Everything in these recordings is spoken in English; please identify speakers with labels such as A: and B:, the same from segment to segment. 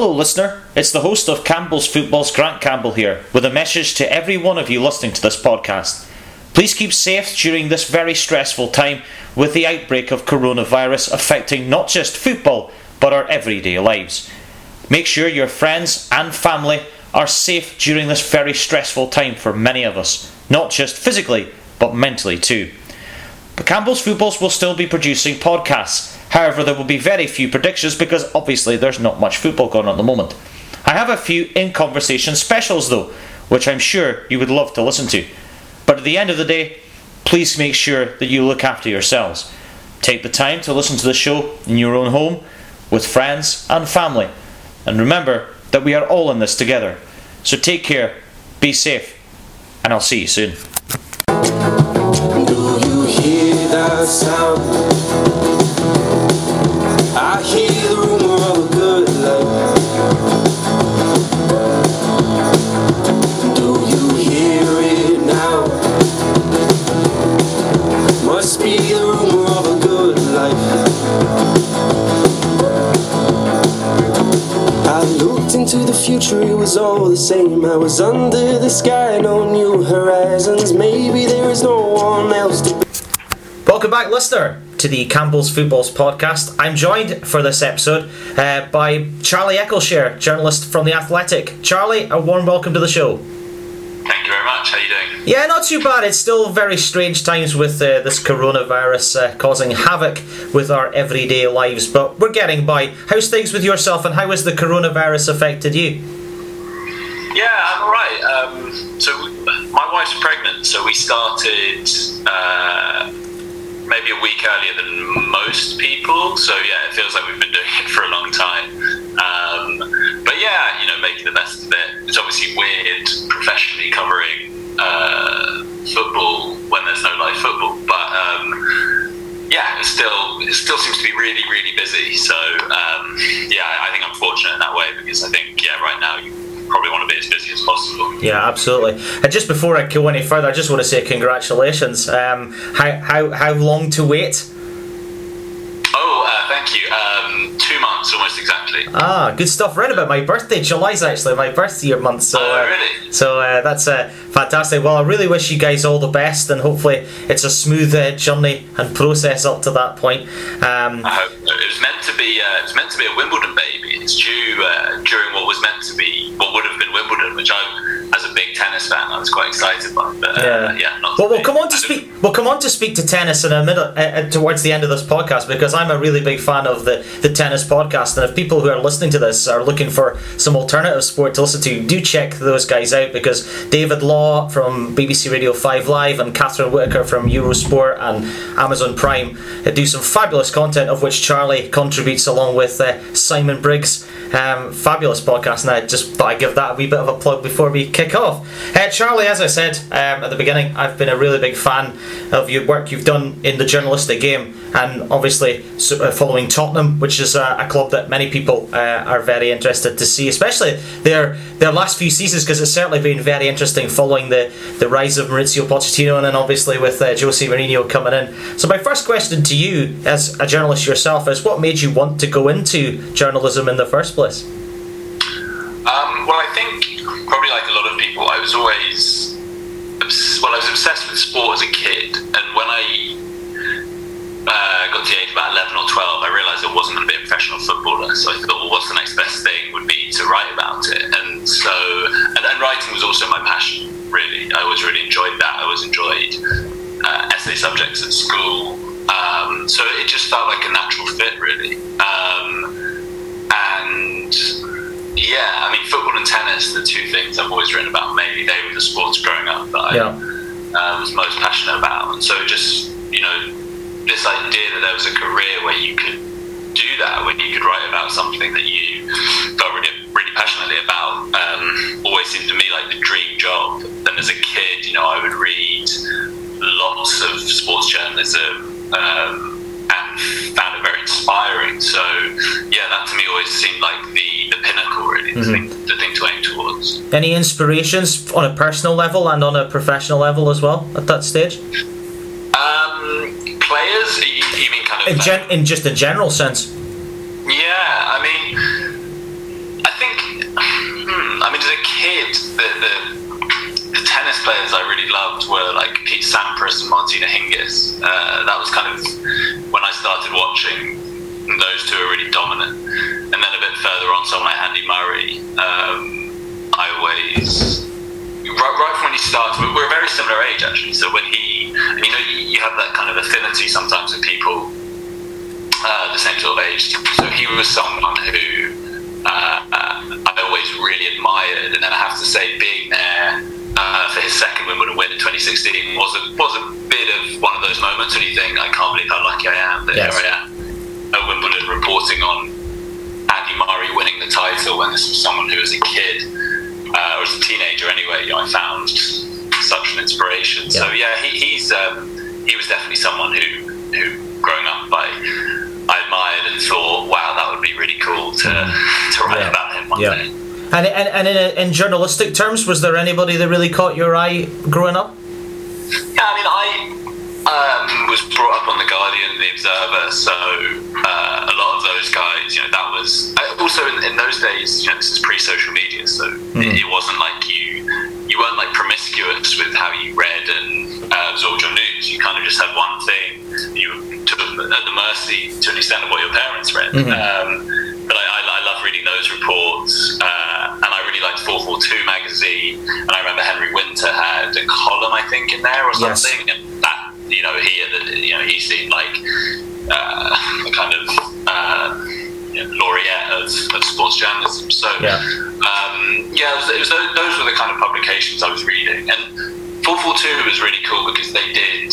A: Hello, listener. It's the host of Campbell's Football's Grant Campbell here, with a message to every one of you listening to this podcast. Please keep safe during this very stressful time with the outbreak of coronavirus affecting not just football, but our everyday lives. Make sure your friends and family are safe during this very stressful time for many of us, not just physically, but mentally too. But Campbell's Footballs will still be producing podcasts. However, there will be very few predictions because obviously there's not much football going on at the moment. I have a few in conversation specials though, which I'm sure you would love to listen to. But at the end of the day, please make sure that you look after yourselves. Take the time to listen to the show in your own home, with friends and family. And remember that we are all in this together. So take care, be safe, and I'll see you soon.
B: Into the future, it was all the same. I was under the sky, no new horizons. Maybe there is no one else to.
A: Welcome back, listener, to the Campbell's Footballs podcast. I'm joined for this episode uh, by Charlie Eccleshare, journalist from The Athletic. Charlie, a warm welcome to the show.
C: Thank you very much. How are you doing?
A: Yeah, not too bad. It's still very strange times with uh, this coronavirus uh, causing havoc with our everyday lives, but we're getting by. How's things with yourself, and how has the coronavirus affected you?
C: Yeah, I'm all right. Um, so my wife's pregnant, so we started uh, maybe a week earlier than most people. So yeah, it feels like we've been doing it for a long time. Um, but yeah, you know, making the best of it. It's obviously weird professionally covering uh, football when there's no live football, but. Um, yeah, it still it still seems to be really really busy. So um, yeah, I think I'm fortunate in that way because I think yeah, right now you probably want to be as busy as possible.
A: Yeah, absolutely. And just before I go any further, I just want to say congratulations. Um, how how how long to wait?
C: Oh, uh, thank you. Um, two months, almost exactly.
A: Ah, good stuff. Right about my birthday. July's actually my birthday year month. So,
C: Oh,
A: uh,
C: really?
A: so uh, that's uh, fantastic. Well, I really wish you guys all the best, and hopefully it's a smooth uh, journey and process up to that point. Um,
C: I hope so. It was meant to be. Uh, it was meant to be a Wimbledon baby. It's due uh, during what was meant to be, what would have been Wimbledon, which I, as a big tennis fan, I was quite excited by. But uh,
A: Yeah.
C: yeah, not.
A: well, we'll come on to speak. We'll come on to speak to tennis in a minute uh, uh, towards the end of this podcast because I'm a really big fan of the the tennis podcast. And if people who are listening to this are looking for some alternative sport to listen to, do check those guys out because David Law from BBC Radio Five Live and Catherine Whitaker from Eurosport and Amazon Prime do some fabulous content of which Charlie contributes along with uh, Simon Briggs. Um, fabulous podcast, and I just thought I'd give that a wee bit of a plug before we kick off. Uh, Charlie, as I said um, at the beginning, I've been a really big fan of your work you've done in the journalistic game, and obviously uh, following Tottenham, which is a, a club that many people uh, are very interested to see, especially their their last few seasons, because it's certainly been very interesting following the, the rise of Mauricio Pochettino, and then obviously with uh, Jose Mourinho coming in. So my first question to you, as a journalist yourself, is what made you want to go into journalism in the first place?
C: Um, well, I think probably like a lot of people, I was always well, I was obsessed with sport as a kid, and when I uh, got to the age of about eleven or twelve, I realised I wasn't going to be a professional footballer. So I thought, well, what's the next best thing? Would be to write about it, and so and, and writing was also my passion. Really, I always really enjoyed that. I always enjoyed uh, essay subjects at school. Um, so it just felt like a natural fit, really. Um, and yeah, I mean, football and tennis, the two things I've always written about. Maybe they were the sports growing up that I
A: Yeah.
C: uh, was most passionate about. And so just, you know, this idea that there was a career where you could do that, when you could write about something that you felt really, really passionately about, um, always seemed to me like the dream job. And as a kid, you know, I would read lots of sports journalism um, and found it very inspiring. So, yeah, that to me always seemed like the, the pinnacle, really, the, thing, the thing to aim towards.
A: Any inspirations on a personal level and on a professional level as well at that stage?
C: Players, you, you mean kind of
A: In, gen- in just a general sense.
C: Yeah, I mean, I think. Hmm, I mean, as a kid, the, the the tennis players I really loved were like Pete Sampras and Martina Hingis. Uh, that was kind of when I started watching. Those two are really dominant, and then a bit further on, someone like Andy Murray. Um, I always right, right from when he started, we're a very similar age actually. So when he, you know, you, you have that kind of affinity sometimes with people uh, the same sort of age. So he was someone who uh, I always really admired, and then I have to say, being there uh, for his second Wimbledon win in 2016 was a was a bit of one of those moments when you think, I can't believe how lucky I am that
A: Yes.
C: here I am at Wimbledon reporting on Andy Murray winning the title when this was someone who was a kid uh, or as a teenager anyway. I found such an inspiration. So yeah, he, he's um, he was definitely someone who who growing up I I admired and thought, wow, that would be really cool to to write
A: Yeah.
C: about him one
A: Yeah.
C: day.
A: And, and, and in, in journalistic terms, was there anybody that really caught your eye growing up?
C: Yeah, I mean, I um, was brought up on the Guardian, the Observer, so uh, a lot of those guys, you know, that was also in, in those days. You know, this is pre-social media, so it, it wasn't like you you weren't like promiscuous with how you read and uh, absorbed your news. You kind of just had one thing. You were to, at the mercy to an extent of what your parents read. Um, but I, I, I love reading those reports, uh, and I really liked 442 magazine. And I remember Henry Winter had a column, I think, in there or
A: Yes.
C: something, and that you know he had, a- you know he seemed like uh, a kind of uh, you know, laureate of, of sports journalism. So
A: Yeah.
C: um, yeah, it was, it was those, those were the kind of publications I was reading, and 442 was really cool because they did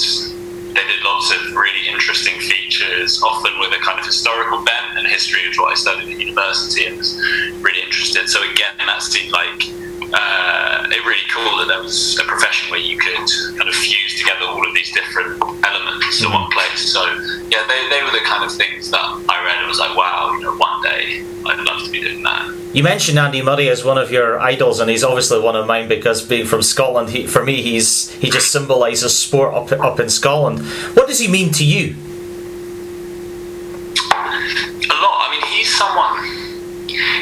C: they did lots of really interesting features, often with a kind of historical bent, and history is what I studied at university and was really interested. So again, that seemed like uh, it really cool that there was a profession where you could kind of fuse together all of these different elements in one place. So yeah, they, they were the kind of things that I read and was like, wow, you know, one day I'd love to be doing that.
A: You mentioned Andy Murray as one of your idols, and he's obviously one of mine because being from Scotland, he, for me, he's he just symbolises sport up up in Scotland. What does he mean to you?
C: a lot. I mean, he's someone.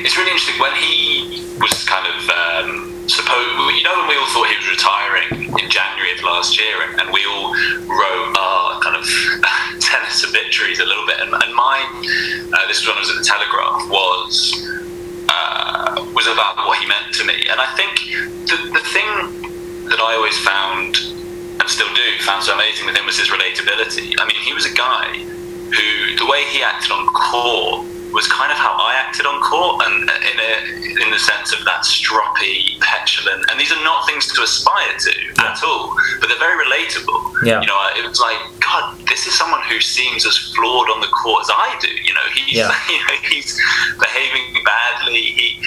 C: It's really interesting when he was kind of um, supposed. You know, when we all thought he was retiring in January of last year, and, and we all wrote our kind of tennis obituaries a little bit. And, and mine, uh, this was when I was at the Telegraph, was uh, was about what he meant to me. And I think the, the thing that I always found and still do found so amazing with him was his relatability. I mean, he was a guy who the way he acted on court was kind of how I acted on court, and in a, in the sense of that stroppy, petulant. And these are not things to aspire to at all, but they're very relatable.
A: Yeah.
C: You know, it was like, God, this is someone who seems as flawed on the court as I do. You know, he's
A: Yeah.
C: you know, he's behaving badly. He,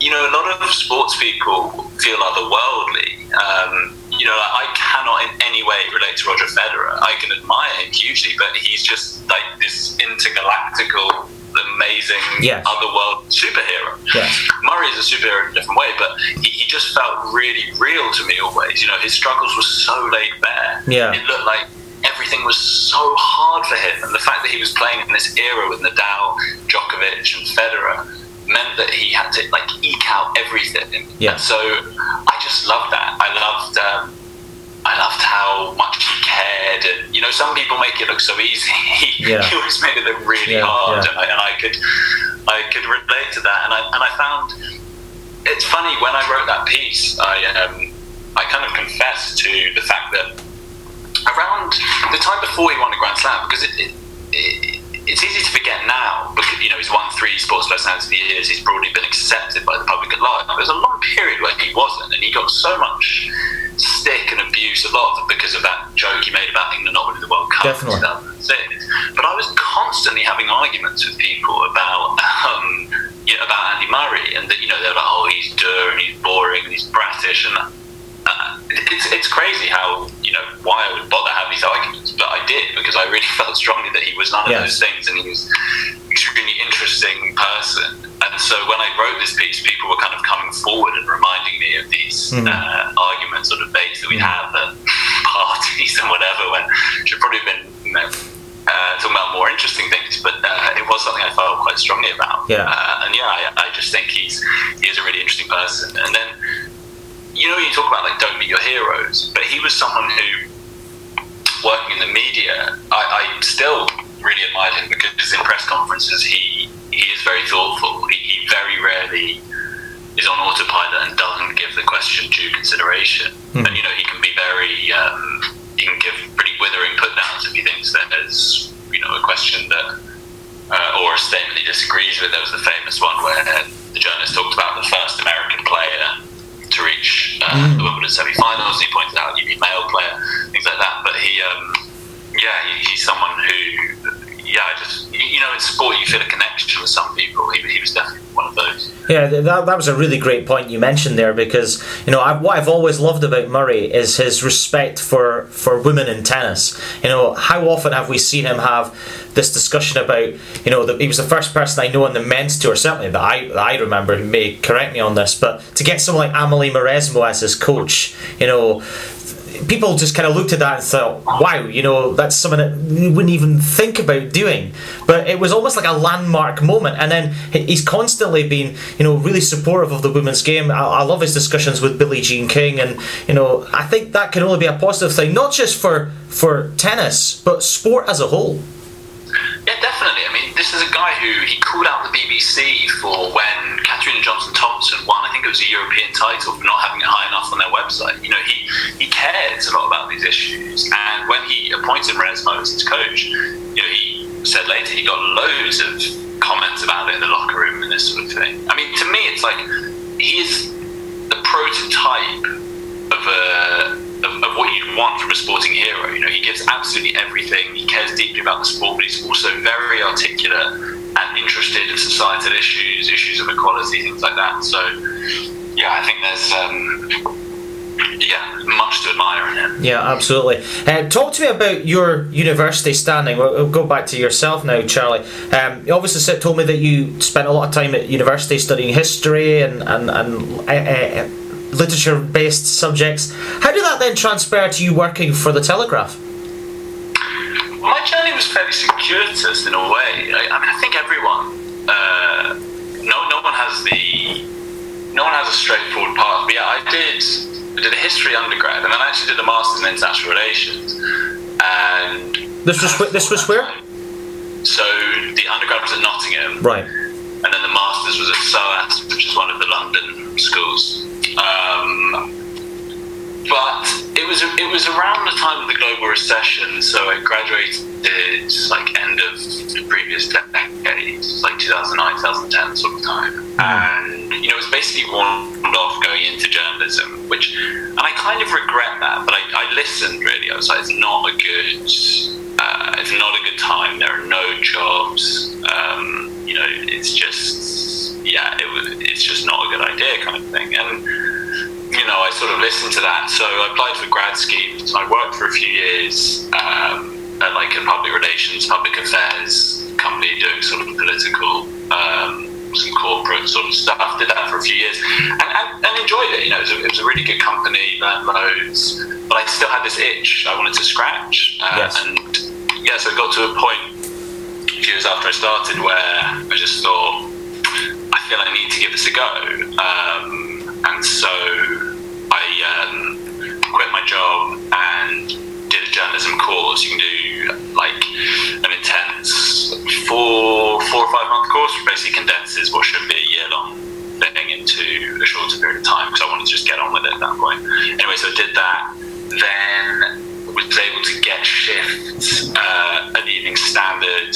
C: you know, a lot of sports people feel otherworldly. Um, you know, I cannot in any way relate to Roger Federer. I can admire him hugely, but he's just like this intergalactical, amazing, otherworld superhero.
A: Yes.
C: Murray is a superhero in a different way, but he, he just felt really real to me always. You know, his struggles were so laid bare.
A: Yeah.
C: It looked like everything was so hard for him, and the fact that he was playing in this era with Nadal, Djokovic, and Federer meant that he had to like eke out everything.
A: Yeah.
C: And so I just loved that. I loved. Um, I loved how much he cared, and you know, some people make it look so easy. He,
A: Yeah.
C: he always made it look really
A: Yeah,
C: hard,
A: yeah.
C: And, I, and I could, I could relate to that. And I and I found it's funny when I wrote that piece, I um, I kind of confessed to the fact that around the time before he won a Grand Slam, because it, it, it it's easy to forget now because you know he's won three Sports Personality of the Years. He's broadly been accepted by the public at large. There was a long period where he wasn't, and he got so much stick and abuse, a lot because of that joke he made about England not winning the World Cup
A: Definitely.
C: in 2006. But I was constantly having arguments with people about. Um, you know, about Andy Murray, and that you know they're like, oh, he's dour and he's boring and he's bratish, and uh, it's it's crazy how you know why I would bother having these arguments, but I did because I really felt strongly that he was none of
A: Yes.
C: those things, and he was an extremely interesting person. And so when I wrote this piece, people were kind of coming forward and reminding me of these
A: Mhm.
C: uh, arguments or debates that we'd have at parties and whatever, when should probably have been you know, uh, talking about more interesting things, but uh, it was something I felt quite strongly about.
A: Yeah.
C: Uh, and yeah, I, I just think he's he is a really interesting person. And then you know, you talk about like don't meet your heroes, but he was someone who, working in the media, I, I still really admired him because in press conferences he he is very thoughtful. He, he very rarely is on autopilot and doesn't give the question due consideration.
A: Hmm.
C: And you know, he can be very um, he can give pretty withering put downs if he thinks that there's you know a question that uh, or a statement he disagrees with. There was the famous one where the journalist talked about the first American player to reach uh, the Wimbledon semi-finals. He pointed out you mean male player, things like that. But he, um, yeah, he, he's someone who, yeah, I just you know, in sport you feel a connection with some people. He, he was definitely one of those.
A: Yeah, that, that was a really great point you mentioned there because you know I, what I've always loved about Murray is his respect for for women in tennis. You know how often have we seen him have this discussion about you know that he was the first person I know on the men's tour certainly that I that I remember. May correct me on this, but to get someone like Amelie Mauresmo as his coach, you know people just kind of looked at that and thought, wow, you know, that's something that we wouldn't even think about doing. But it was almost like a landmark moment. And then he's constantly been, you know, really supportive of the women's game. I, I love his discussions with Billie Jean King. And, you know, I think that can only be a positive thing, not just for, for tennis, but sport as a whole.
C: Yeah, definitely. I mean, this is a guy who he called out the BBC for when Katarina Johnson Thompson won. I think it was a European title for not having it high enough on their website. You know, he he cares a lot about these issues, and when he appointed Mauresmo as his coach, you know, he said later he got loads of comments about it in the locker room and this sort of thing. I mean, to me, it's like he is the prototype of a of, of, what you'd want from a sporting hero. You know, he gives absolutely everything. He cares deeply about the sport, but he's also very articulate and interested in societal issues, issues of equality, things like that. So, yeah, I think there's. Um, yeah, much to admire in him.
A: Yeah, absolutely. Uh, talk to me about your university standing. We'll, we'll go back to yourself now, Charlie. Um, you obviously told me that you spent a lot of time at university studying history and and, and uh, uh, literature based subjects. How did that then transfer to you working for the Telegraph?
C: My journey was fairly circuitous in a way. I, I mean, I think everyone, uh, no, no one has the, no one has a straightforward path. But yeah, I did, I did a history undergrad, and then I actually did a master's in international relations. And
A: this was this was where?
C: So the undergrad was at Nottingham,
A: right,
C: and then the masters was at SOAS, which is one of the London schools. Um, but it was it was around the time of the global recession, so I graduated like end of the previous decade, like 2009, 2010 sort of time, mm. and you know it was basically warned off going into journalism, which and I kind of regret that, but I, I listened really. I was like, it's not a good, uh, it's not a good time. There are no jobs. Um, you know, it's just yeah, it was, it's just not a good idea, kind of thing, and you know, I sort of listened to that. So I applied for grad schemes. I worked for a few years um, at like a public relations, public affairs company doing sort of political, um, some corporate sort of stuff. Did that for a few years and, and, and enjoyed it. You know, it was, a, it was, a, really good company, learned loads, but I still had this itch I wanted to scratch. Uh, yes. And yeah, so it got to a point years after I started where I just thought, I feel I need to give this a go. Um, and so I um, quit my job and did a journalism course. You can do like an intense four, four or five month course, which basically condenses what should be a year long thing into a shorter period of time because I wanted to just get on with it at that point. Anyway, so I did that. Then was able to get shifts uh, at the Evening Standard,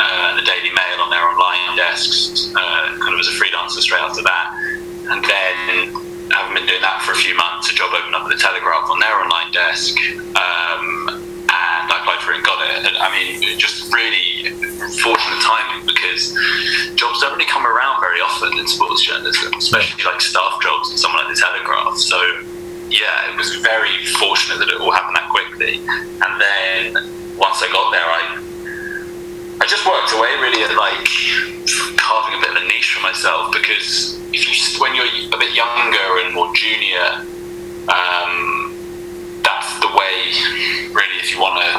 C: uh, the Daily Mail on their online desks, uh, kind of as a freelancer straight after that and then having been doing that for a few months, a job opened up at the Telegraph on their online desk, um, and I applied for it and got it. And, I mean, just really fortunate timing because jobs don't really come around very often in sports journalism, especially like staff jobs at someone like the Telegraph. So yeah, it was very fortunate that it all happened that quickly. And then once I got there, I I just worked away really at like carving a bit of a niche for myself because if you when you're a bit younger and more junior, um, that's the way really if you want to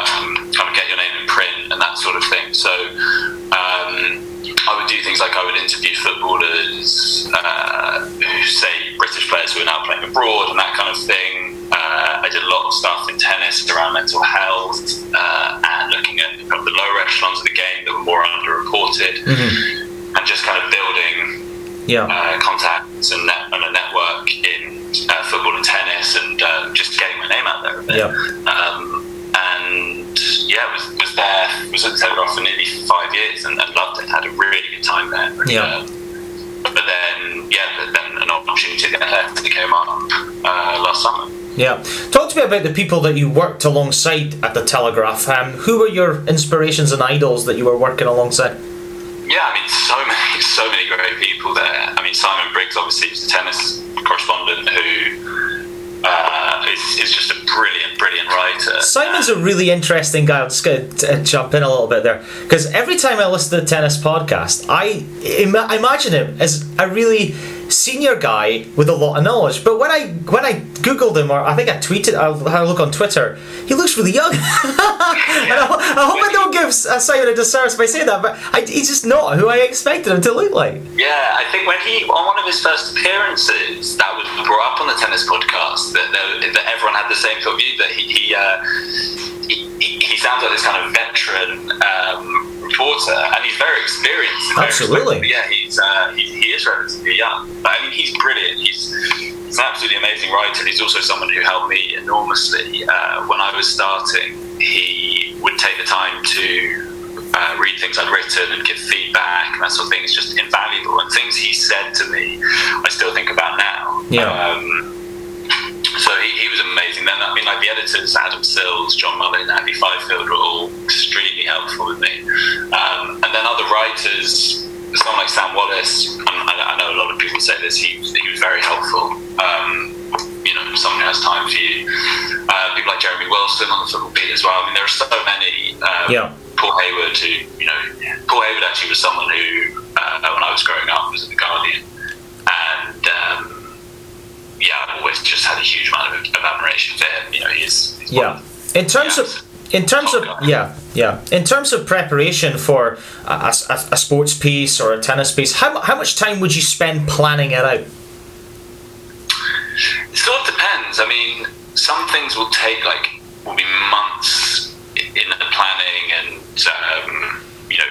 C: um, kind of get your name in print and that sort of thing. So um, I would do things like I would interview footballers uh, who say British players players who are now playing abroad and that kind of thing. Uh, I did a lot of stuff in tennis around mental health uh, and looking at kind of the lower echelons of the game that were more underreported,
A: Mm-hmm.
C: and just kind of building
A: Yeah.
C: uh, contacts and, net, and a network in uh, football and tennis, and uh, just getting my name out there a bit.
A: Yeah.
C: Um, and yeah, was was there, was at Telegraph for nearly five years, and, and loved it. Had a really good time there. And,
A: Yeah.
C: um, but then, yeah, then an opportunity to get left came up uh, last summer.
A: Yeah. Talk to me about the people that you worked alongside at the Telegraph. Um, who were your inspirations and idols that you were working alongside?
C: Yeah, I mean, so many, so many great people there. I mean, Simon Briggs obviously is a tennis correspondent who uh, is, is just a brilliant, brilliant writer.
A: Simon's a really interesting guy. I'm just going to jump in a little bit there because every time I listen to the tennis podcast, I Im- I imagine him as a really senior guy with a lot of knowledge. But when I when I googled him, or I think I tweeted, I a look on Twitter, he looks really young. and I, I hope I don't give Simon a disservice by saying that, but I, he's just not who I expected him to look like.
C: Yeah, I think when he on one of his first appearances, that was brought up on the tennis podcast that, that, that everyone had the same sort of view that he he, uh, he he sounds like this kind of veteran um, reporter, and he's very experienced. very
A: Absolutely.
C: Yeah, he's uh, he, he is relatively young, but I mean he's brilliant. He's he's an absolutely amazing writer. He's also someone who helped me enormously uh, when I was starting. He would take the time to uh, read things I'd written and give feedback and that sort of thing. It's just invaluable. And things he said to me, I still think about now.
A: Yeah.
C: Um, Adam Sills, John Mullin, Andy Fifield, were all extremely helpful with me. Um, and then other writers, someone like Sam Wallace. I, I know a lot of people say this. He was, he was very helpful. Um, you know, someone who has time for you. Uh, people like Jeremy Wilson on the football beat as well. I mean, there are so many. Um,
A: Yeah.
C: Paul Hayward, who you know, Paul Hayward actually was someone who, uh, when I was growing up, was at the Guardian, and um, yeah, I've always just had a huge amount of, of admiration for him. You know, he's, he's
A: Yeah.
C: of-
A: In terms
C: Yeah.
A: of in terms of yeah yeah in terms of preparation for a, a, a sports piece or a tennis piece, how, how much time would you spend planning it out?
C: It sort of depends. I mean, some things will take like will be months in the planning and um, you know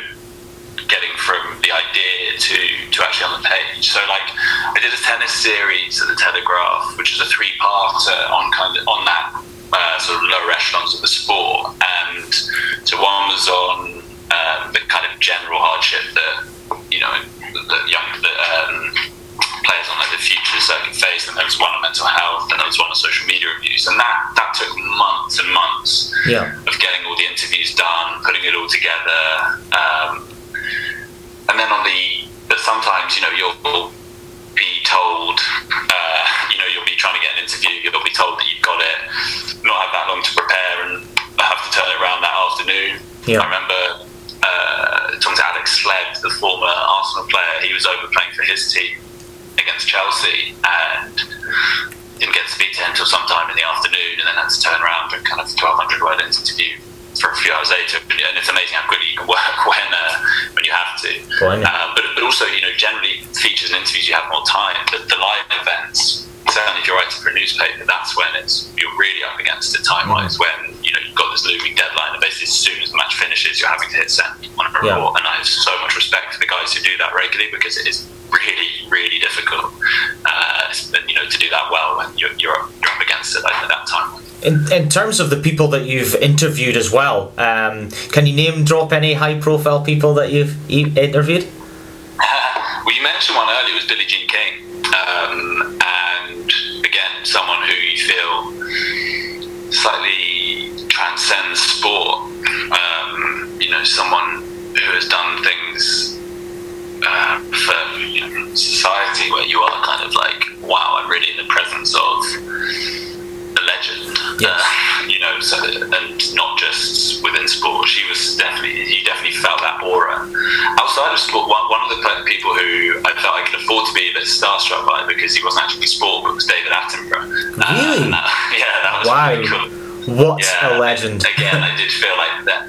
C: getting from the idea to to actually on the page. So like I did a tennis series at the Telegraph, which is a three parter on kind of on that uh, sort of lower echelons of the sport, and so one was on um, the kind of general hardship that you know that young that, um, players on like the future circuit face, and there was one on mental health, and there was one on social media abuse, and that that took months and months
A: Yeah.
C: of getting all the interviews done, putting it all together, um, and then on the but sometimes you know you'll be told uh, you know you'll be trying to get an interview, you'll be told that you've got it, not have that long to prepare, and have to turn it around that afternoon.
A: Yeah.
C: I remember uh, talking to Alex Sled, the former Arsenal player. He was over playing for his team against Chelsea and didn't get to speak to him until sometime in the afternoon, and then had to turn around for kind of 1200 word interview for a few hours later. And it's amazing how quickly you can work when uh, when you have to. Um, but, but also, you know, generally features and interviews you have more time. But the live events, certainly if you're writing for a newspaper, that's when it's you're really up against it time wise. When you know you've got this looming deadline, and basically as soon as the match finishes, you're having to hit send on a
A: Yeah.
C: report. And I have so much respect for the guys who do that regularly because it is really, really difficult. Uh, you know, to do that well when you're you're up, you're up against it at that time.
A: In, in terms of the people that you've interviewed as well, um, can you name drop any high profile people that you've e- interviewed?
C: well, you mentioned one earlier was Billie Jean King, um, and again, someone who you feel slightly transcends sport. Um, you know, someone who has done things uh, know, society where you are kind of like, wow, I'm really in the presence of a legend.
A: Yes.
C: Uh, you know, so and not just within sport. She was definitely you definitely felt that aura. Outside of sport, one, one of the people who I felt I could afford to be a bit starstruck by because he wasn't actually sport, but was David Attenborough. Uh,
A: Really?
C: and that- yeah, that was
A: Wow.
C: really cool.
A: What
C: Yeah,
A: a legend!
C: Again, I did feel like that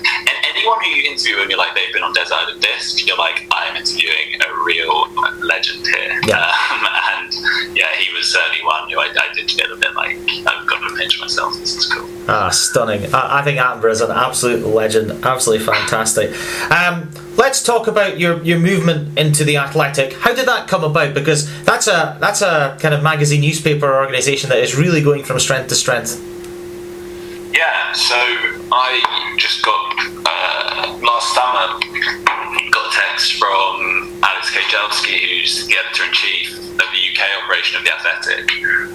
C: anyone who you interview and you're like they've been on Desert Island Disc, you're like I'm interviewing a real legend here.
A: Yeah.
C: Um, and yeah, he was certainly one who I, I did get a bit like I've got to pinch myself. This is cool.
A: Ah, stunning! I, I think Attenborough is an absolute legend. Absolutely fantastic. Um, let's talk about your, your movement into the athletic how did that come about because that's a that's a kind of magazine newspaper organization that is really going from strength to strength
C: yeah so i just got last summer got a text from Alex Kay-Jelski, who's the editor in chief of the UK operation of the Athletic.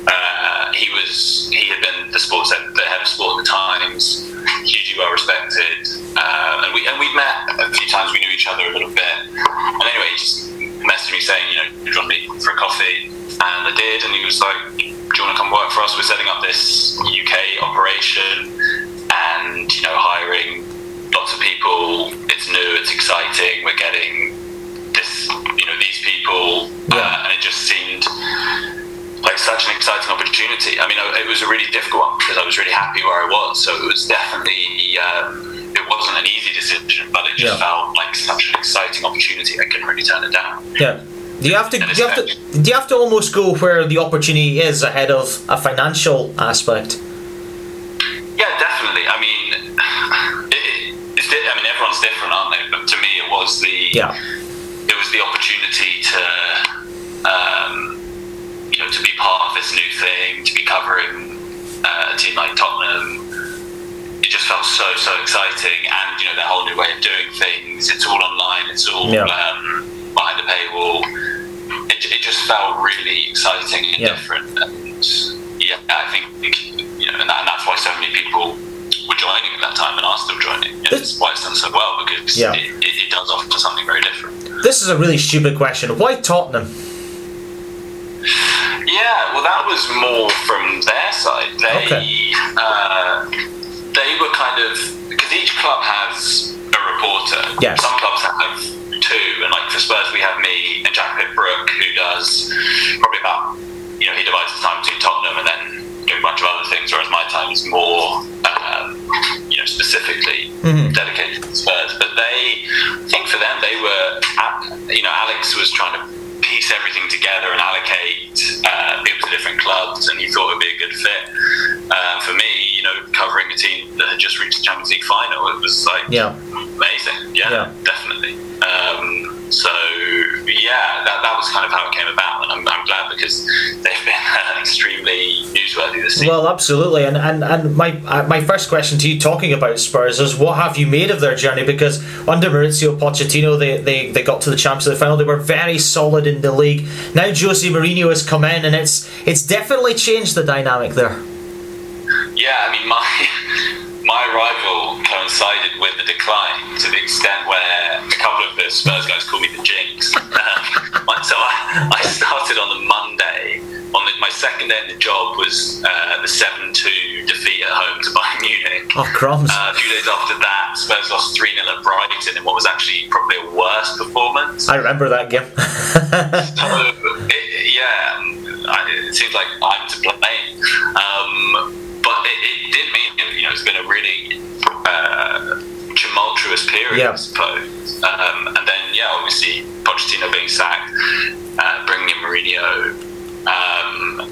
C: Uh, he was he had been the sports ed- the head of sport at the Times, hugely well respected, uh, and we and we met a few times. We knew each other a little bit, and anyway, he just messaged me saying, you know, do you want to meet for a coffee? And I did, and he was like, do you want to come work for us? We're setting up this UK operation, and you know, hiring lots of people. It's new, it's exciting. We're getting this, you know, these people,
A: Yeah.
C: uh, and it just seemed like such an exciting opportunity. I mean, it was a really difficult one because I was really happy where I was. So it was definitely, um, it wasn't an easy decision, but it just
A: Yeah.
C: felt like such an exciting opportunity. I couldn't really turn it down.
A: Yeah. Do you have to? Do you have to? Do you have to almost go where the opportunity is ahead of a financial aspect?
C: Yeah, definitely. I mean, was the
A: Yeah.
C: it was the opportunity to um, you know to be part of this new thing, to be covering uh, a team like Tottenham. It just felt so so exciting, and you know their whole new way of doing things. It's all online. It's all
A: Yeah.
C: um, behind the paywall. It, it just felt really exciting and
A: Yeah.
C: different. And yeah, I think you know, and, that, and that's why so many people were joining at that time and are still joining. Know,
A: This-
C: That's why it's done so well because
A: Yeah.
C: it, it, it does offer something very different.
A: This is a really stupid question. Why Tottenham?
C: Yeah, well, that was more from their side. They
A: Okay.
C: uh, they were kind of because each club has a reporter.
A: Yes.
C: Some clubs have two, and like for Spurs, we have me and Jack Pitt-Brook, who does probably about you know he divides his time between Tottenham and then a bunch of other things, whereas my time is more know specifically
A: Mhm.
C: dedicated to Spurs. But they, I think for them, they were you know Alex was trying to piece everything together and allocate uh, people to different clubs, and he thought it would be a good fit. Uh, for me, you know, covering a team that had just reached the Champions League final, it was like
A: Yeah.
C: amazing. Yeah,
A: Yeah.
C: definitely. Um, so yeah, that, that was kind of how it came about, and I'm, I'm glad because they've been uh, extremely newsworthy this season.
A: Well, absolutely. And and, and my uh, my first question to you, talking about Spurs, is what have you made of their journey? Because under Mauricio Pochettino, they, they, they got to the Champions League final. They were very solid in the league. Now Jose Mourinho has come in, and it's it's definitely changed the dynamic there.
C: Yeah, I mean, my my arrival coincided with the decline to the extent where a couple of the Spurs guys called me the Jinx. Um, so I, I started on the Monday. On the, my second day in the job was uh, the seven two defeat at home to Bayern Munich.
A: Oh crumbs!
C: Uh, a few days after that, Spurs lost 3 0 at Brighton in what was actually probably a worse performance.
A: I remember that game.
C: So, it, yeah, I, it seems like I'm to blame. Um, but it, it did mean, know, it's been a really uh, tumultuous period,
A: Yeah.
C: I suppose. Um, and then, yeah, obviously, Pochettino being sacked, uh, bringing in Mourinho, um,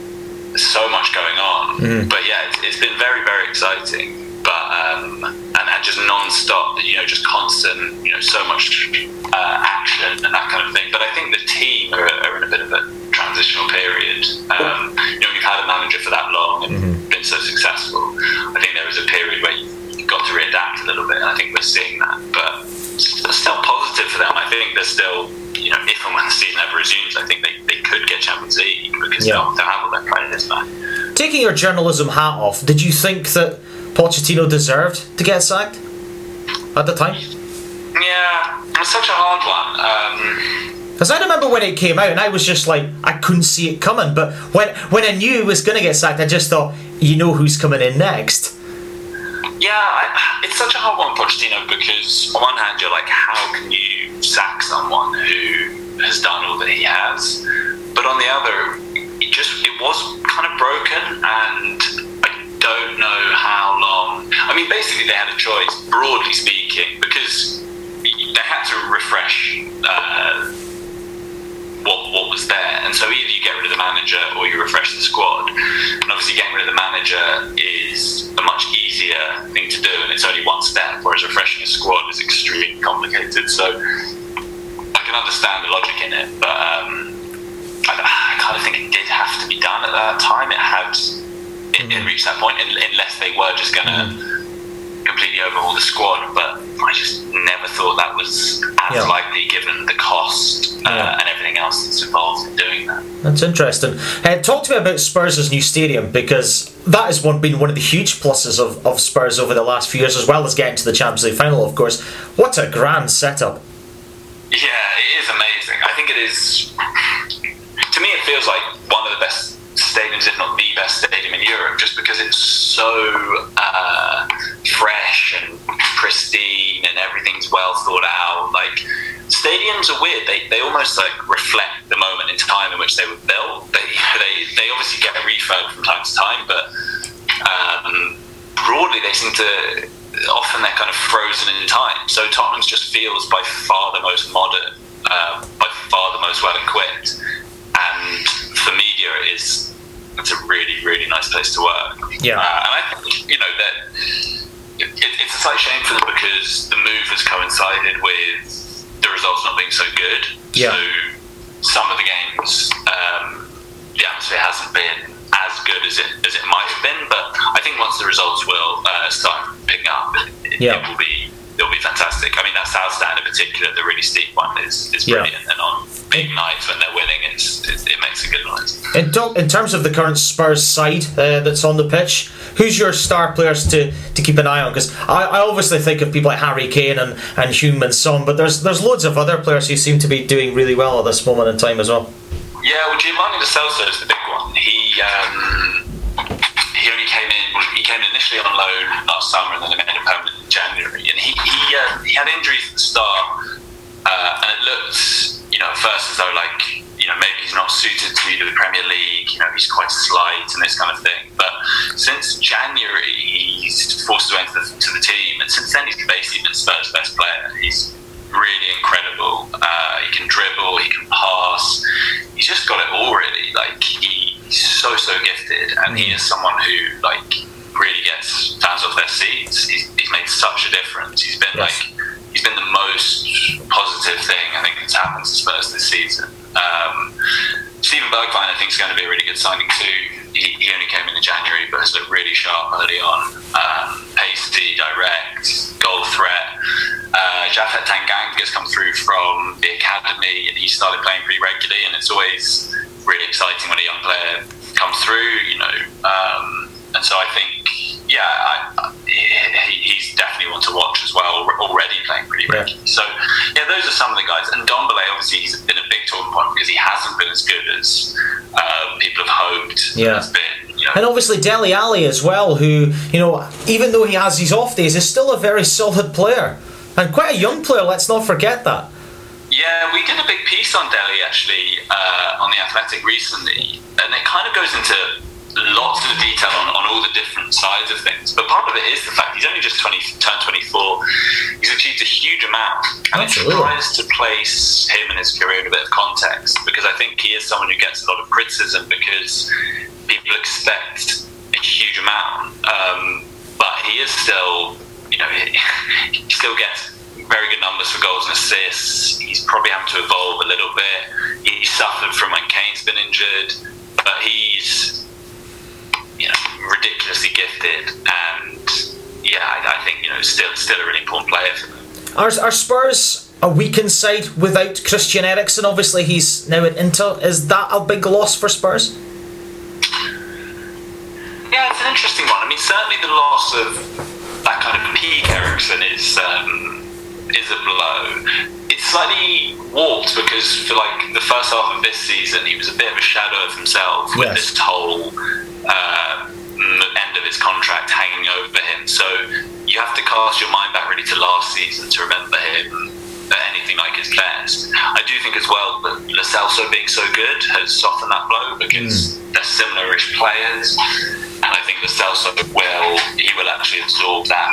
C: so much going on.
A: Mhm.
C: But yeah, it's, it's been very, very exciting. But um, and, and just non-stop, you know, just constant, you know, so much uh, action and that kind of thing. But I think the team are, are in a bit of a transitional period. Um, you know, you've had a manager for that long and been so successful. I think there was a period where you you've got to readapt a little bit, and I think we're seeing that. But still positive for them. I think they're still, you know, if and when the season ever resumes, I think they, they could get Champions League because
A: Yeah.
C: they'll, they'll have all their players back.
A: Taking your journalism hat off, did you think that Pochettino deserved to get sacked at the time?
C: Yeah, it's such a hard one. Um,
A: Because I remember when it came out, and I was just like, I couldn't see it coming. But when when I knew he was going to get sacked, I just thought, you know who's coming in next.
C: Yeah, I, it's such a hard one, Pochettino, because on one hand, you're like, how can you sack someone who has done all that he has? But on the other, it just it was kind of broken, and I don't know how long. I mean, basically, they had a choice, broadly speaking, because they had to refresh. Uh, what what was there. And so either you get rid of the manager or you refresh the squad. And obviously, getting rid of the manager is a much easier thing to do, and it's only one step. Whereas refreshing a squad is extremely complicated. So I can understand the logic in it, but um, I, I kind of think it did have to be done at that time. It had it, it reached that point, unless they were just going to completely overhaul the squad. But I just never thought that was as
A: Yeah.
C: likely given the cost uh,
A: Yeah.
C: and everything else that's involved in doing that.
A: That's interesting. Uh, talk to me about Spurs' new stadium because that has one, been one of the huge pluses of, of Spurs over the last few years, as well as getting to the Champions League final, of course. What a grand setup!
C: Yeah, it is amazing. I think it is. To me, it feels like one of the best stadiums, if not the best stadium in Europe, just because it's so uh, fresh and pristine, and everything's well thought out. Like stadiums are weird; they they almost like reflect the moment in time in which they were built. They they they obviously get a refurb from time to time, but um, broadly they seem to often they're kind of frozen in time. So Tottenham's just feels by far the most modern, uh, by far the most well equipped, and for media it is it's a really really nice place to work.
A: Yeah.
C: uh, and I think you know that it, it, it's a slight shame for them because the move has coincided with the results not being so good.
A: Yeah.
C: So some of the games, um, the atmosphere hasn't been as good as it as it might have been. But I think once the results will uh, start picking up, it,
A: Yeah.
C: it will be it'll be fantastic. I mean, that South Stand in particular, the really steep one, is is
A: Yeah.
C: brilliant. And on big nights when they're winning, it's, it, it makes a good noise.
A: In, in terms of the current Spurs side uh, that's on the pitch, who's your star players to, to keep an eye on? Because I, I obviously think of people like Harry Kane and, and Heung-min Son, but there's there's loads of other players who seem to be doing really well at this moment in time as well.
C: Yeah, well, Giovanni Lo Celso is the big one. He um, he only came in. He came initially on loan last summer, and then they made him permanent in January. And he he, uh, he had injuries at the start, uh, and it looked, you know, at first as though like you know maybe he's not suited to the Premier League. You know, he's quite slight and this kind of thing. But since January, he's forced way into the, to the team, and since then he's basically been Spurs' best player. He's really incredible. Uh, he can dribble, he can pass. He's just got it all really. Like he's so so gifted, and he is someone who like really gets fans off their seats. He's, he's made such a difference. He's been
A: Yes.
C: like he's been the most positive thing I think that's happened to Spurs this season. Um, Steven Bergwijn, I think, is going to be a really good signing too. He, he only came in in January, but has looked really sharp early on. Um, pasty, direct, goal threat. Uh, Japhet Tanganga has come through from the academy, and he started playing pretty regularly. And it's always really exciting when a young player comes through, you know. Um, and so I think, yeah, I, I, he, he's definitely one to watch as well. Already playing pretty
A: Yeah.
C: regularly. So yeah, those are some of the guys. And Don Ndombele, obviously, he's been a big talking point because he hasn't been as good as um, people have hoped.
A: Yeah.
C: Has been, you know,
A: And obviously Dele Alli as well, who, you know, even though he has his off days, is still a very solid player. And quite a young player, let's not forget that.
C: Yeah, we did a big piece on Dele actually uh, on the Athletic recently, and it kind of goes into lots of detail on, on all the different sides of things. But part of it is the fact he's only just 20, turned 24. He's achieved a huge amount, and
A: Absolutely.
C: it tries to place him and his career in a bit of context because I think he is someone who gets a lot of criticism because people expect a huge amount, um, but he is still, you know, he, he still gets very good numbers for goals and assists. He's probably having to evolve a little bit. He suffered from when Kane's been injured, but he's you know ridiculously gifted, and yeah, I, I think you know still still a really important player for them.
A: Are, are Spurs a weakened side without Christian Eriksen? Obviously, he's now at Inter. Is that a big loss for Spurs?
C: Yeah, it's an interesting one. I mean, certainly the loss of that kind of peak Eriksen is um, is a blow. It's slightly warped because for like the first half of this season, he was a bit of a shadow of himself with
A: Yes.
C: this whole uh, end of his contract hanging over him. So you have to cast your mind back really to last season to remember him anything like his best. I do think as well that Celso being so good has softened that blow because they're similar-ish players, and I think Lo Celso will he will actually absorb that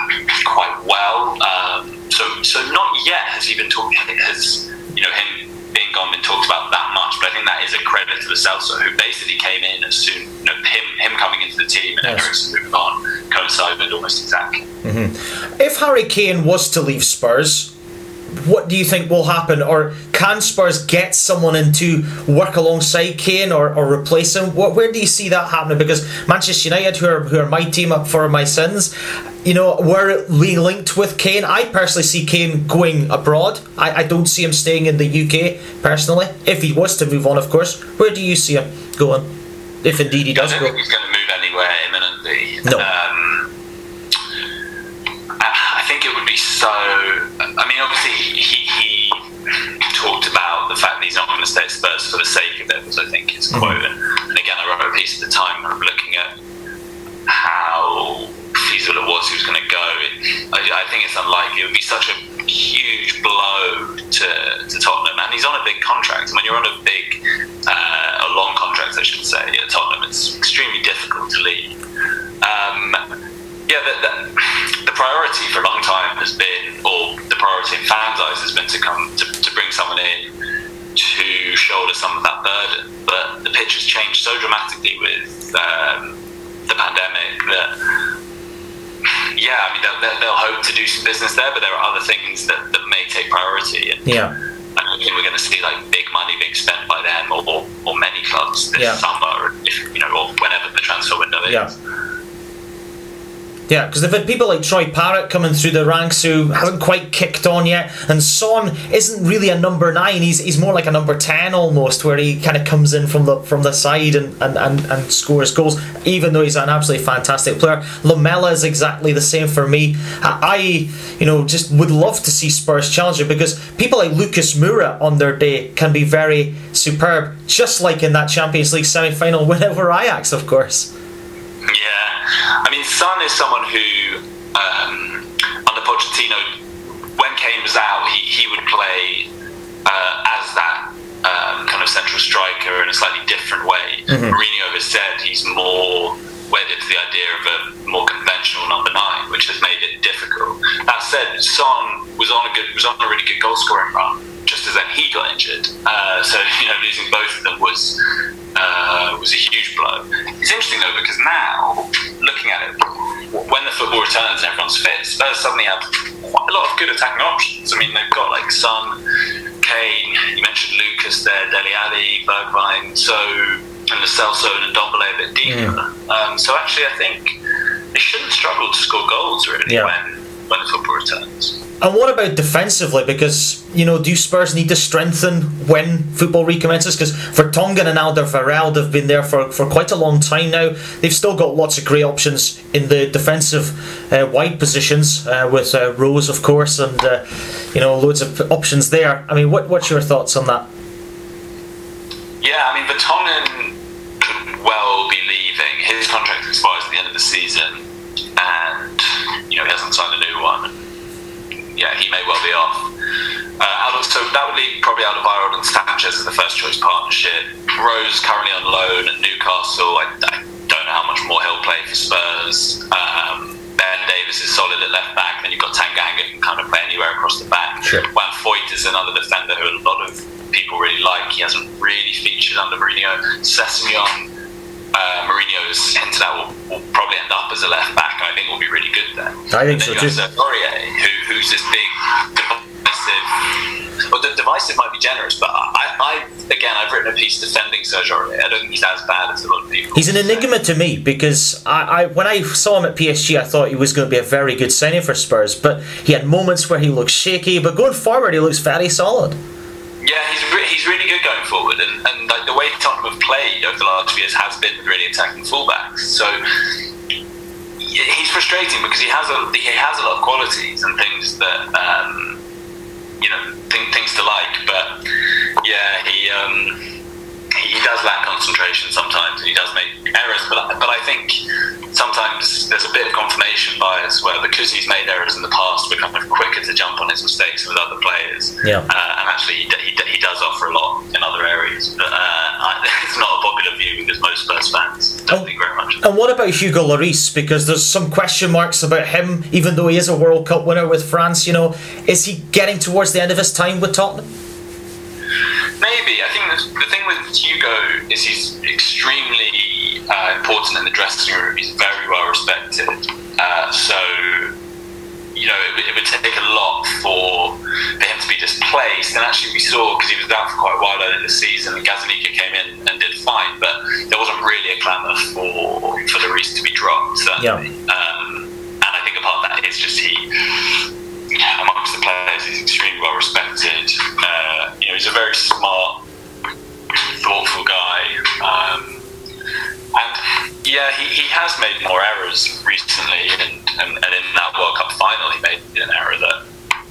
C: quite well. Um, so so not yet has he been talking has you know him being gone been talked about that much, but I think that is a credit to Lo Celso, who basically came in as soon, you know, him him coming into the team and
A: Yes.
C: Moving on coincided almost exactly. Mm-hmm.
A: If Harry Kane was to leave Spurs, what do you think will happen? Or can Spurs get someone in to work alongside Kane or, or replace him? What, where do you see that happening? Because Manchester United, who are, who are my team up for my sins, you know, were we linked with Kane. I personally see Kane going abroad. I, I don't see him staying in the UK, personally. If he was to move on, of course. Where do you see him going? If indeed he does.
C: I don't
A: go.
C: think he's going to move anywhere imminently.
A: No.
C: Um, I I think it would be so. I mean, obviously, he, he talked about the fact that he's not going to stay at Spurs for the sake of it, was I think his quote. And, and again, I wrote a piece at the time of looking at how feasible it was he was going to go. It, I, I think it's unlikely. It would be such a huge blow to, to Tottenham. And he's on a big contract. And when you're on a big, uh, a long contract, I should say, at Tottenham, it's extremely difficult to leave. Um, yeah, the, the, the priority for a long time has been, or the priority in fans' eyes has been to come to, to bring someone in to shoulder some of that burden. But the pitch has changed so dramatically with um, the pandemic that, yeah, I mean, they'll, they'll- hope to do some business there, but there are other things that, that may take priority. And
A: Yeah.
C: I don't think we're going to see like big money being spent by them or, or, or many clubs this
A: Yeah.
C: summer, if, you know, or whenever the transfer window is.
A: Yeah. Yeah, because they've had people like Troy Parrott coming through the ranks who hasn't quite kicked on yet, and Son isn't really a number nine. He's he's more like a number ten almost, where he kind of comes in from the from the side and, and, and, and scores goals, even though he's an absolutely fantastic player. Lamela is exactly the same for me. I, you know just would love to see Spurs challenger because people like Lucas Moura on their day can be very superb, just like in that Champions League semi final win over Ajax, of course.
C: Yeah, mean, Son is someone who, um, under Pochettino, when Kane was out, he, he would play uh, as that um, kind of central striker in a slightly different way. Mourinho has said he's more wedded to the idea of a more conventional number nine, which has made it difficult. That said, Son was on a good was on a really good goal scoring run. Just as then he got injured, uh, so you know losing both of them was uh, was a huge blow. It's interesting though because now looking at it, when the football returns and everyone's fit, Spurs suddenly have quite a lot of good attacking options. I mean, they've got like Son, Kane. You mentioned Lucas there, Dele Alli, Bergwijn, so and Lo Celso and Ndombele a bit deeper. Um, so actually, I think they shouldn't struggle to score goals really
A: Yeah.
C: when when the football returns.
A: And what about defensively? Because, you know, do Spurs need to strengthen when football recommences? Because Vertonghen and Alderweireld have been there for, for quite a long time now. They've still got lots of great options in the defensive uh, wide positions, uh, with uh, Rose, of course, and, uh, you know, loads of options there. I mean, what, what's your thoughts on that?
C: Yeah, I mean, Vertonghen could well be leaving. His contract expires at the end of the season, and you know he hasn't signed a new one. Yeah, he may well be off. Uh, so that would leave probably Alderweireld and Sanchez as the first choice partnership. Rose currently on loan at Newcastle. I, I don't know how much more he'll play for Spurs. Um, Ben Davies is solid at left back. Then you've got Tanganga who can kind of play anywhere across the back.
A: Sure.
C: Juan Foyth is another defender who a lot of people really like. He hasn't really featured under Mourinho. Sessegnon, uh, Mourinho has hinted out will, will probably end up as a left back, and I think will be really good there.
A: I think so too.
C: have Aurier, who, who's this big divisive. Well, the divisive might be generous, but I, I again, I've written a piece defending Serge Aurier. I don't think he's as bad as a lot of people.
A: He's an enigma to me because I, I when I saw him at PSG, I thought he was going to be a very good signing for Spurs. But he had moments where he looked shaky, but going forward, he looks very solid.
C: Yeah, he's re- he's really good going forward, and, and like the way Tottenham have played over the last few years has been really attacking fullbacks. So he's frustrating because he has a he has a lot of qualities and things that um, you know th- things to like, but yeah, he. Um, he does lack concentration sometimes, and he does make errors. But but I think sometimes there's a bit of confirmation bias where because he's made errors in the past, we're kind of quicker to jump on his mistakes with other players.
A: Yeah.
C: Uh, and actually, he, he, he does offer a lot in other areas. But uh, I, it's not a popular view because most Spurs fans don't
A: Oh.
C: think very much.
A: And what about Hugo Lloris? Because there's some question marks about him, even though he is a World Cup winner with France. You know, is he getting towards the end of his time with Tottenham?
C: Maybe. I think the, the thing with Hugo is he's extremely uh, important in the dressing room. He's very well respected. Uh, so, you know, it, would- it would take a lot for, for him to be displaced. And actually, we saw, because he was out for quite a while earlier this season, and Gazzaniga came in and did fine, but there wasn't really a clamour for, for Lloris to be dropped, certainly. Um, and I think a part of that is just he, amongst the players, he's extremely well respected. Uh, you know, he's a very smart, thoughtful guy. Um, and yeah, he, he has made more errors recently, and, and, and in that World Cup final, he made an error that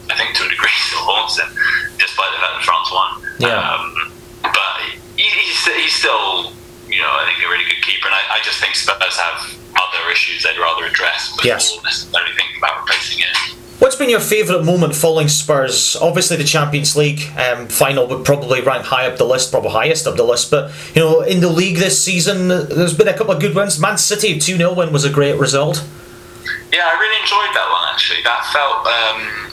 C: I think to a degree still haunts him, despite the fact that France won.
A: Yeah.
C: Um, but he, he's, he's still, you know, I think a really good keeper, and I, I just think Spurs have other issues they'd rather address before
A: Yes.
C: necessarily thinking about replacing it.
A: What's been your favourite moment following Spurs? Obviously, the Champions League um, final would probably rank high up the list, probably highest up the list. But you know, in the league this season, there's been a couple of good wins. Man City two 0 win was a great result.
C: Yeah, I really enjoyed that one actually. That felt um,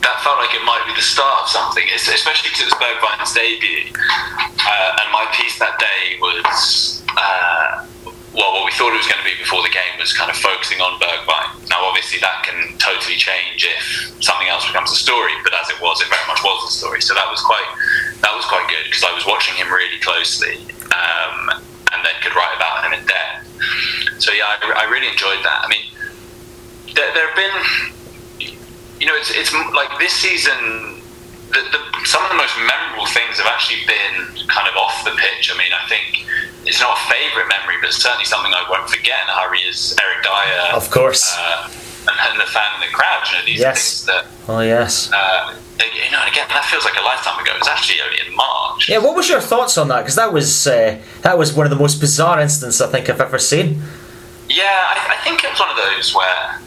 C: that felt like it might be the start of something, es- especially because it was Bergwijn's debut. Uh, and my piece that day was uh, well, what we thought it was going to be before the game was kind of focusing on Bergwijn. Now, obviously, that can totally change if something else becomes a story. But as it was, it very much was a story. So that was quite that was quite good because I was watching him really closely, um, and then could write about him in depth. So yeah, I, I really enjoyed that. I mean, there, there have been, you know, it's, it's like this season, the, the, some of the most memorable things have actually been kind of off the pitch. I mean, I think it's not a favourite memory, but certainly something I won't forget in a hurry is Eric Dier.
A: Of course.
C: Uh, and, and the fan in the crowd, you know, these
A: Yes.
C: things that,
A: Oh yes.
C: uh, you know, again, that feels like a lifetime ago. It was actually only in March.
A: Yeah. What was your thoughts on that? Because that was uh, that was one of the most bizarre incidents I think I've ever seen.
C: Yeah, I, I think it was one of those where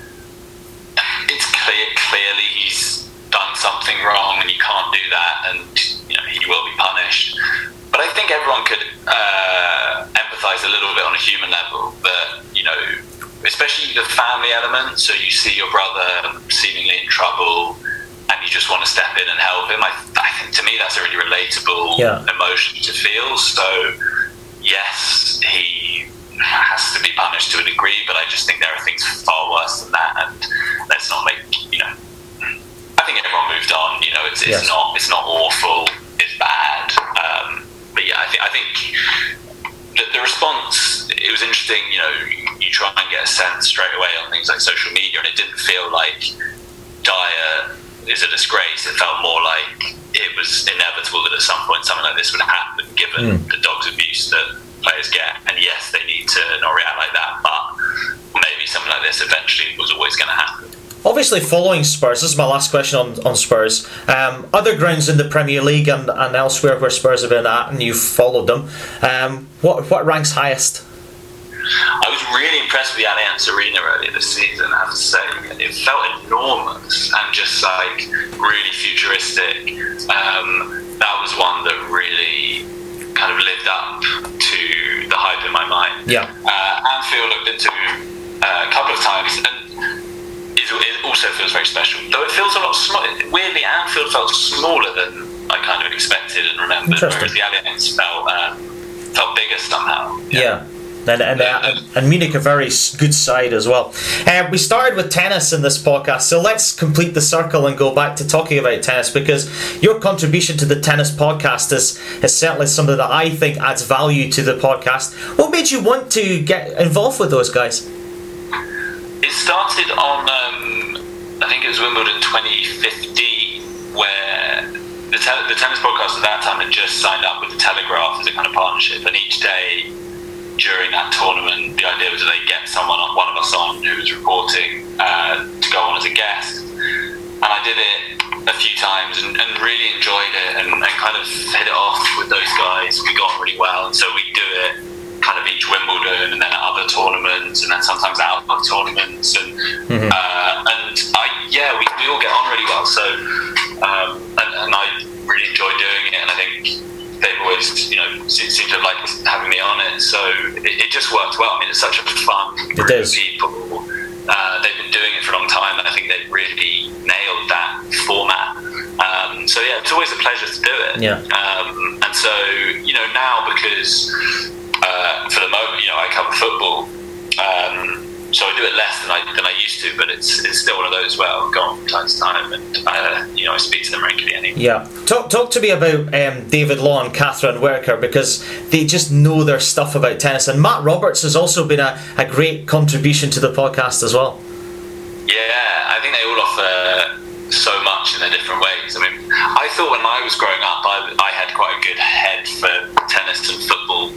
C: it's clear, clearly he's done something wrong and you can't do that, and you know he will be punished. But I think everyone could uh, empathise a little bit on a human level. That you know, especially the family element. So you see your brother seemingly in trouble, and you just want to step in and help him. I, I think to me that's a really relatable
A: Yeah.
C: emotion to feel. So yes, he has to be punished to a degree, but I just think there are things far worse than that. And let's not make you know. I think everyone moved on. You know, it's, it's
A: Yes.
C: not it's not awful. It's bad. Um, but yeah, I think I think the, the response. It was interesting. You know, you try and get a sense straight away on things like social media, and it didn't feel like Dier is a disgrace. It felt more like it was inevitable that at some point something like this would happen, given the dog's abuse that players get. And yes, they need to not react like that, but maybe something like this eventually was always going to happen.
A: Obviously, following Spurs, this is my last question on, on Spurs. Um, other grounds in the Premier League and, and elsewhere where Spurs have been at, and you've followed them. Um, what what ranks highest?
C: I was really impressed with the Allianz Arena earlier this season, I have to say. It felt enormous and just like really futuristic. Um, that was one that really kind of lived up to the hype in my mind.
A: Yeah.
C: Uh, Anfield I've been to uh, a couple of times and it also feels very special. Though it feels a lot smaller. Weirdly, Anfield felt smaller than I kind of expected and remembered, whereas the Allianz felt, um, felt bigger somehow.
A: Yeah. And, and, uh, and, and Munich a very good side as well. Uh, we started with tennis in this podcast, so let's complete the circle and go back to talking about tennis because your contribution to the tennis podcast is, is certainly something that I think adds value to the podcast. What made you want to get involved with those guys?
C: It started on, um, I think it was Wimbledon 2015, where the, te- the tennis podcast at that time had just signed up with the Telegraph as a kind of partnership, and each day during that tournament, the idea was that they get someone, on, one of us on, who was reporting uh, to go on as a guest. And I did it a few times and, and really enjoyed it and, and kind of hit it off with those guys. We got really well, and so we do it Wimbledon and then at other tournaments and then sometimes out of tournaments and uh, and I yeah we, we all get on really well. So um, and, and I really enjoy doing it and I think they've always you know se- seem to like having me on it. So it, it just worked well. I mean it's such a fun group of people. Uh, they've been doing it for a long time and I think they've really nailed that format. Um, so yeah, it's always a pleasure to do it.
A: Yeah.
C: Um, and so you know now because uh, for the moment you know I cover football. Um, so I do it less than I than I used to, but it's it's still one of those where I'll go on from time to time, and uh, you know I speak to them regularly. Anyway.
A: Yeah. Talk talk to me about um, David Law and Catherine Whitaker because they just know their stuff about tennis, and Matt Roberts has also been a, a great contribution to the podcast as well.
C: Yeah, I think they all offer so much in their different ways. I mean, I thought when I was growing up, I, I had quite a good head for tennis and football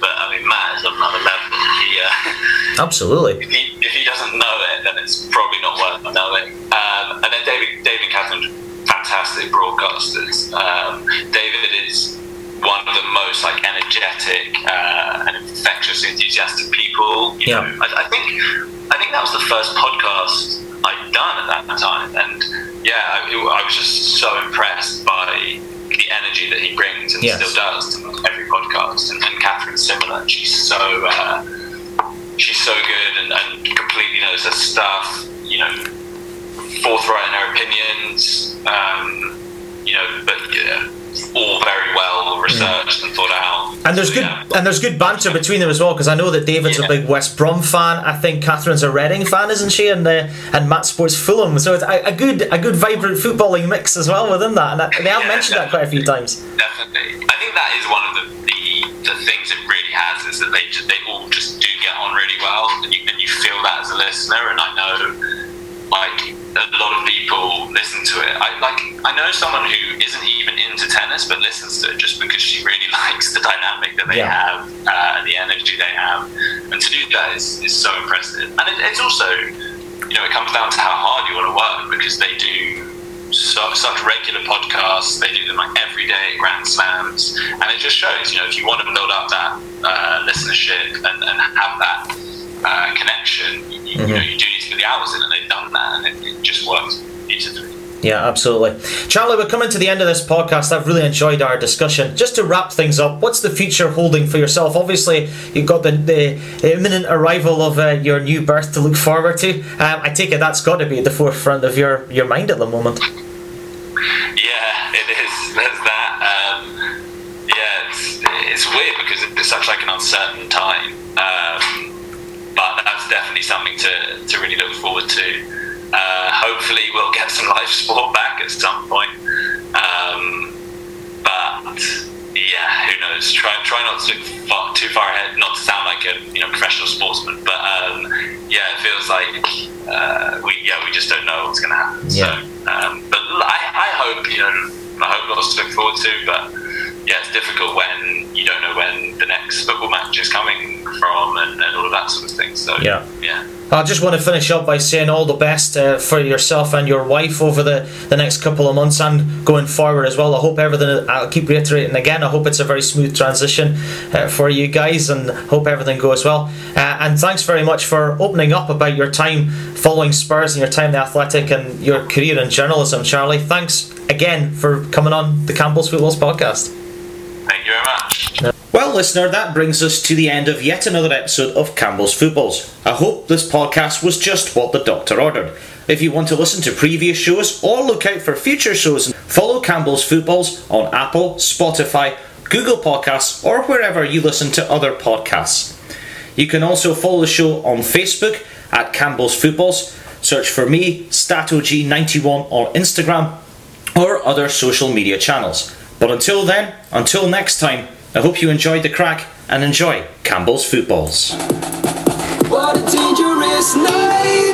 C: but I mean, Matt is on another level. He, uh,
A: Absolutely.
C: if he, if he doesn't know it, then it's probably not worth knowing. Um, and then David, David Catherine, fantastic broadcasters. Um, David is one of the most like energetic uh, and infectious, enthusiastic people. You
A: Yeah.
C: know, I, I think I think that was the first podcast I'd done at that time, and yeah, I, I was just so impressed by the energy that he brings and
A: Yes.
C: still does podcast. And, and Catherine's similar. She's so uh, she's so good and, and completely knows her stuff. You know, forthright in her opinions. Um, you know, but yeah, all very well researched and thought out.
A: And there's
C: So,
A: good
C: yeah.
A: and there's good banter between them as well because I know that David's a big West Brom fan. I think Catherine's a Reading fan, isn't she? And uh, and Matt sports Fulham, so it's a, a good a good vibrant footballing mix as well within that. And I, they have
C: Yeah,
A: mentioned that quite a few times.
C: Definitely, I think that is one of the, the, the things it really has is that they just, they all just do get on really well, and you, and you feel that as a listener. And I know, like a lot of people listen to it. I like I know someone who isn't even into tennis but listens to it just because she really likes the dynamic that they
A: Yeah.
C: have uh, and the energy they have, and to do that is, is so impressive. And it, it's also, you know, it comes down to how hard you want to work because they do so, such regular podcasts. They do them like every day at Grand Slams, and it just shows. You know, if you want to build up that uh, listenership and, and have that uh, connection, you, you know, you do need to put the hours in, and they've done that, and it, it just works beautifully.
A: Yeah, absolutely. Charlie, we're coming to the end of this podcast. I've really enjoyed our discussion. Just to wrap things up, what's the future holding for yourself? Obviously, you've got the, the imminent arrival of uh, your new birth to look forward to. Um, I take it that's got to be at the forefront of your, your mind at the moment.
C: Yeah, it is. There's that. Um, yeah, it's, it's weird because it's such like an uncertain time. Um, but that's definitely something to, to really look forward to. Uh, hopefully, we'll get some live sport back at some point. Um, but yeah, who knows? Try try not to look far, too far ahead. Not to sound like a you know professional sportsman, but um, yeah, it feels like uh, we yeah we just don't know what's going to happen.
A: Yeah.
C: So, um, but I, I hope you know I hope lots to look forward to, but yeah, it's difficult when you don't know when the next football match is coming from and, and all of that sort of thing. So
A: Yeah.
C: yeah.
A: I just want to finish up by saying all the best uh, for yourself and your wife over the, the next couple of months and going forward as well. I hope everything, I'll keep reiterating again, I hope it's a very smooth transition uh, for you guys and hope everything goes well. Uh, and thanks very much for opening up about your time following Spurs and your time in the Athletic and your career in journalism, Charlie. Thanks again for coming on the Campbell's Footballs podcast.
C: Thank you very much.
A: Listener, that brings us to the end of yet another episode of Campbell's Footballs. I hope this podcast was just what the doctor ordered. If you want to listen to previous shows or look out for future shows, follow Campbell's Footballs on Apple, Spotify, Google Podcasts, or wherever you listen to other podcasts. You can also follow the show on Facebook at Campbell's Footballs. Search for me, StatOG91 on Instagram or other social media channels. But until then, until next time, I hope you enjoyed the crack and enjoy Campbell's Footballs.
B: What a dangerous night.